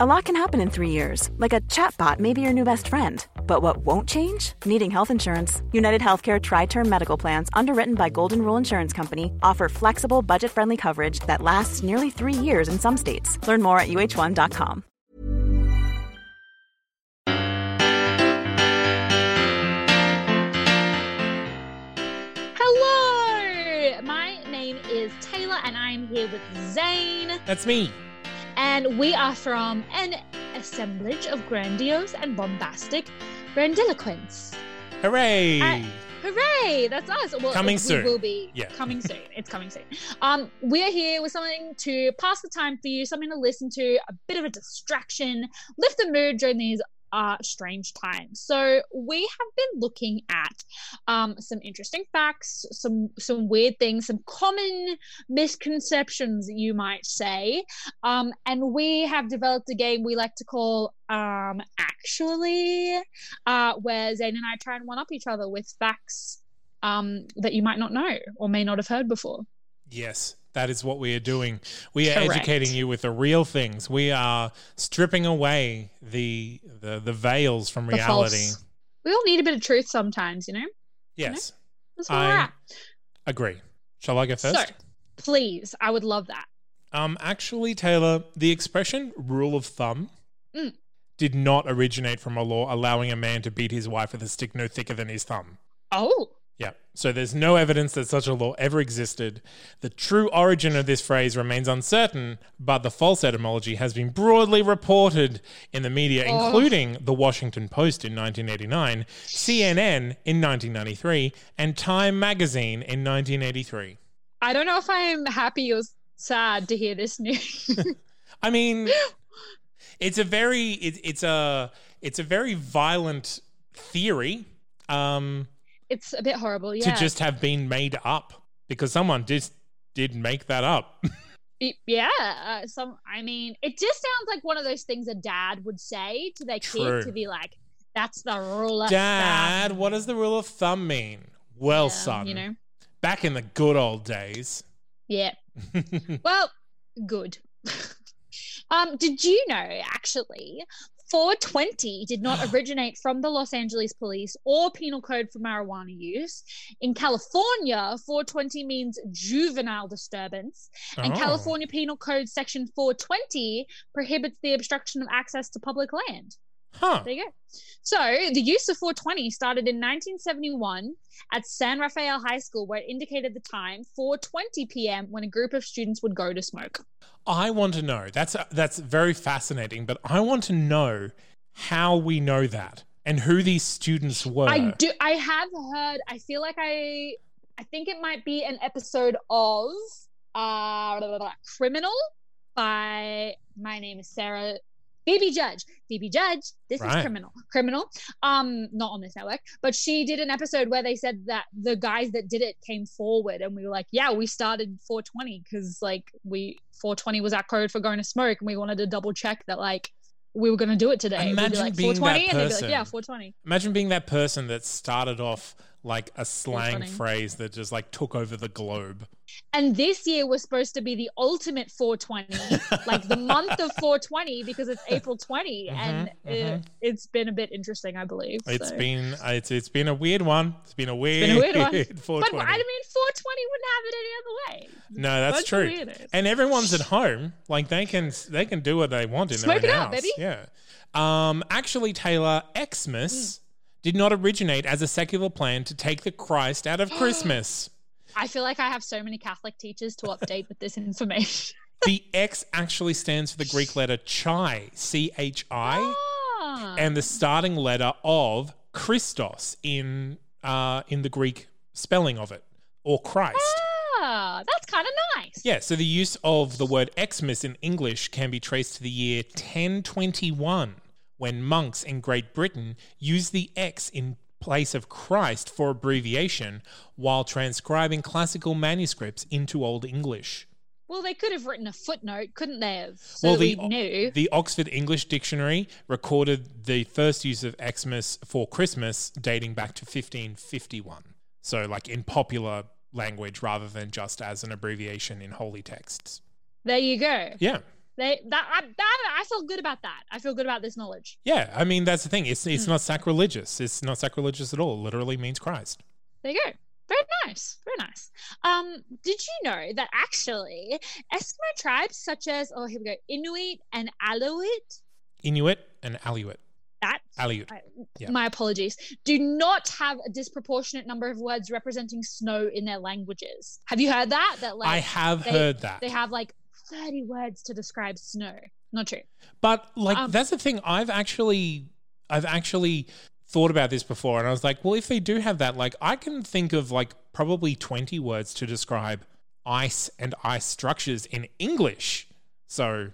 A lot can happen in three years, like a chatbot may be your new best friend. But what won't change? Needing health insurance. United Healthcare Tri Term Medical Plans, underwritten by Golden Rule Insurance Company, offer flexible, budget friendly coverage that lasts nearly three years in some states. Learn more at uh1.com. Hello! My name is Taylor and I'm here with Zane. That's me. And we are from an assemblage of grandiose and bombastic grandiloquence. Hooray! Uh, hooray! That's us. Well, Coming we soon. will be Yeah. coming soon. It's coming soon. Um, we're here with something to pass the time for you, something to listen to, a bit of a distraction, lift the mood during these uh, strange times. So we have been looking at um, some interesting facts, some some weird things, some common misconceptions, you might say, um, and we have developed a game we like to call um, actually, uh, where Zane and I try and one up each other with facts um, that you might not know or may not have heard before. Yes, that is what we are doing. We are Correct. educating you with the real things. We are stripping away the the, the veils from The reality. false. We all need a bit of truth sometimes, you know. Yes, That's where we're I at. agree. Shall I go first? So, please, I would love that. Um, actually, Taylor, the expression "rule of thumb" Mm. did not originate from a law allowing a man to beat his wife with a stick no thicker than his thumb. Oh, Yeah. So there's no evidence that such a law ever existed. The true origin of this phrase remains uncertain, but the false etymology has been broadly reported in the media, Oh. including the Washington Post in 1989, CNN in 1993, and Time magazine in 1983. I don't know if I'm happy or sad to hear this news. I mean, it's a very it, it's a it's a very violent theory. Um, it's a bit horrible, yeah. to just have been made up because someone just did make that up. Yeah. uh, Some, I mean, it just sounds like one of those things a dad would say to their True. kid to be like, "That's the rule of thumb. Dad, thumb." what does the rule of thumb mean? Well, Yeah, son, you know, back in the good old days. yeah. Well, good. um, did you know actually 420 did not originate from the Los Angeles police or penal code for marijuana use. In California, 420 means juvenile disturbance, and Oh. California Penal Code section 420 prohibits the obstruction of access to public land. Huh. There you go. So the use of 420 started in 1971 at San Rafael High School, where it indicated the time 4:20 p.m. when a group of students would go to smoke. I want to know. That's that's very fascinating, but I want to know how we know that and who these students were. I do. I have heard. I feel like I. I think it might be an episode of uh, Criminal by my name is Sarah. Phoebe Judge. Phoebe Judge. This Right. is criminal. Criminal. Um, not on this network, but she did an episode where they said that the guys that did it came forward, and we were like, "Yeah, we started 420 because like we 420 was our code for going to smoke, and we wanted to double check that like we were going to do it today." Be Imagine like, being that 420, and they'd be like, person. "Yeah, 420." Imagine being that person that started off like a slang phrase that just like took over the globe. And this year was supposed to be the ultimate 420, like the month of 420, because it's April 20, and mhm. It, it's been a bit interesting, I believe. It's so. been it's it's been a weird one. It's been a weird, been a weird one. 420. But I mean, 420 wouldn't have it any other way. No, that's Bunch true. And everyone's at home, like they can they can do what they want in Smoke their it own up, house. baby. Yeah. Um, actually, Taylor Xmas did not originate as a secular plan to take the Christ out of Christmas. I feel like I have so many Catholic teachers to update with this information. the X actually stands for the Greek letter chi, C H I, Ah. and the starting letter of Christos in uh, in the Greek spelling of it, or Christ. Ah, that's kind of nice. Yeah, so the use of the word Xmas in English can be traced to the year 1021, when monks in Great Britain used the X in place of Christ for abbreviation while transcribing classical manuscripts into Old English. Well, they could have written a footnote, couldn't they have? So well, we knew. the Oxford English Dictionary recorded the first use of Xmas for Christmas dating back to 1551. So, like in popular language rather than just as an abbreviation in holy texts. there you go. Yeah. They that I that I feel good about that. I feel good about this knowledge. Yeah, I mean that's the thing. It's it's Hmm. not sacrilegious. It's not sacrilegious at all. It literally means Christ. There you go. Very nice. Very nice. Um, did you know that actually Eskimo tribes such as oh here we go Inuit and Aleut Inuit and Aleut. that Aleut. I- Yeah. my apologies do not have a disproportionate number of words representing snow in their languages. Have you heard that? That like I have they- heard that. they have like thirty words to describe snow. Not true. But like Um, that's the thing. I've actually I've actually thought about this before and I was like, well, if they do have that, like I can think of like probably 20 words to describe ice and ice structures in English. So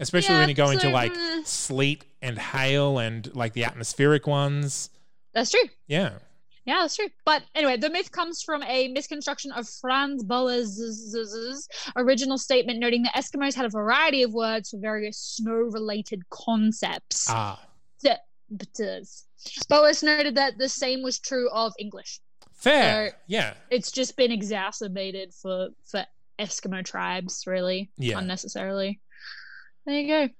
especially Yeah, when you go into like mm. sleet and hail and like the atmospheric ones. That's true. Yeah. Yeah, that's true. But anyway, the myth comes from a misconstruction of Franz Boas' original statement, noting that Eskimos had a variety of words for various snow-related concepts. Ah. Boas noted that the same was true of English. Fair. So- yeah. It's just been exacerbated for for Eskimo tribes, really, Yeah. unnecessarily. There you go.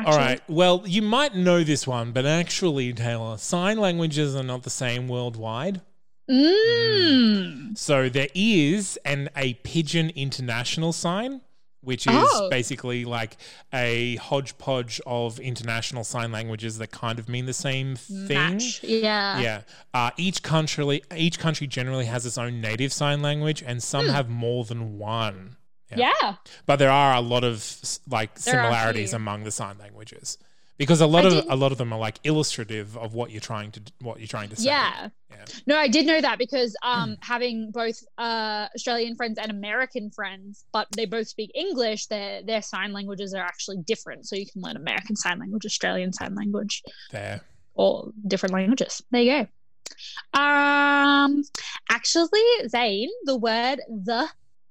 All Actually- right. Well, you might know this one, but actually, Taylor, sign languages are not the same worldwide. Mm. So there is an a pidgin international sign, which is Oh. basically like a hodgepodge of international sign languages that kind of mean the same thing. Match. Yeah. Yeah. Uh, each country each country generally has its own native sign language, and some have more than one. Yeah. Yeah. But there are a lot of like There similarities among the sign languages. Because a lot I of didn't- a lot of them are like illustrative of what you're trying to what you're trying to say. Yeah. Yeah. No, I did know that because um having both uh Australian friends and American friends, but they both speak English, their their sign languages are actually different. So you can learn American sign language, Australian sign language, There. or different languages. There you go. Um actually, Zane, the word the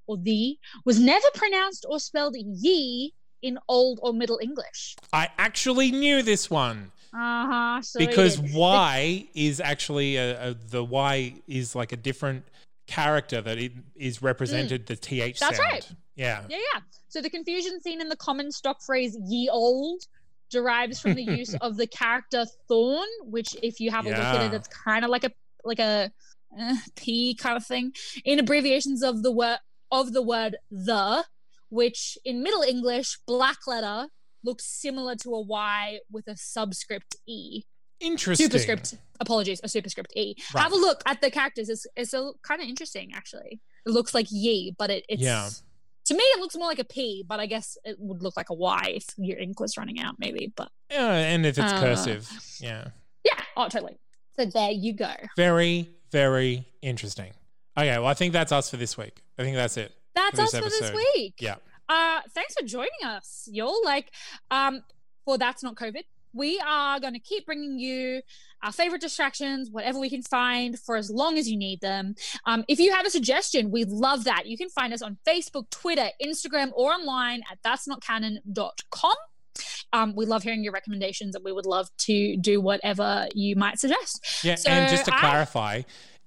or the was never pronounced or spelled ye in Old or Middle English. I actually knew this one. Uh-huh. So because Y is actually a, a the Y is like a different character that it is represented the th Mm. That's sound. right. Yeah. Yeah, yeah. So the confusion seen in the common stock phrase ye old derives from the use of the character thorn, which if you have a look at it, it's kind of like a like a uh, P kind of thing in abbreviations of the word of the word the, which in Middle English, black letter looks similar to a Y with a subscript E. Interesting. Superscript, apologies, a superscript E. Right. Have a look at the characters. It's, it's a, kind of interesting, actually. It looks like ye, but it, it's Yeah. to me it looks more like a P, but I guess it would look like a Y if your ink was running out, maybe. But Yeah, and if it's Uh, cursive. Yeah. yeah, oh totally. So there you go. Very, very interesting. Okay, well I think that's us for this week. I think that's it. That's For us this for this week. Yeah. Uh, thanks for joining us, y'all. Like, um, for that's not COVID. We are going to keep bringing you our favorite distractions, whatever we can find, for as long as you need them. Um, if you have a suggestion, we'd love that. You can find us on Facebook, Twitter, Instagram, or online at that's not canon.com. Um, we love hearing your recommendations, and we would love to do whatever you might suggest. Yeah, So and just to I- clarify,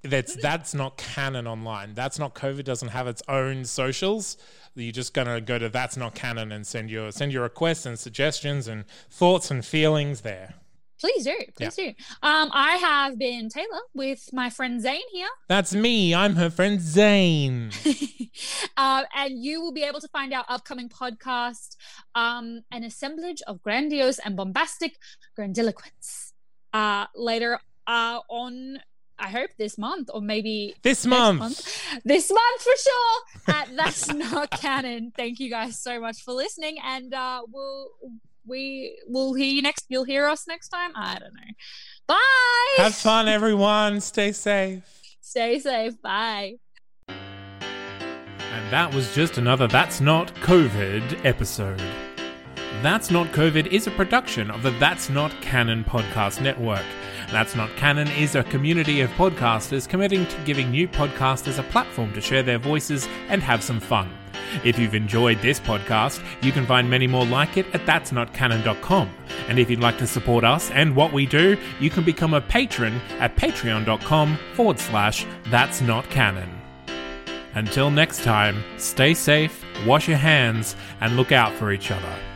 that's that's not canon online. That's not COVID doesn't have its own socials. You're just gonna go to that's not canon and send your send your requests and suggestions and thoughts and feelings there. Please do, please do. Um, I have been Taylor with my friend Zane here. That's me. I'm her friend Zane. uh, and you will be able to find our upcoming podcast, um, an assemblage of grandiose and bombastic grandiloquence, uh, later uh, on. I hope this month, or maybe This next month. This month for sure. At That's Not Canon. Thank you guys so much for listening, and uh, we'll we will hear you next. You'll hear us next time. I don't know. Bye. Have fun, everyone. Stay safe. Stay safe. Bye. And that was just another That's Not COVID episode. That's Not COVID is a production of the That's Not Canon podcast network. That's Not Canon is a community of podcasters committing to giving new podcasters a platform to share their voices and have some fun. If you've enjoyed this podcast, you can find many more like it at that'snotcanon.com. And if you'd like to support us and what we do, you can become a patron at patreon.com forward slash that's not canon. Until next time, stay safe, wash your hands, and look out for each other.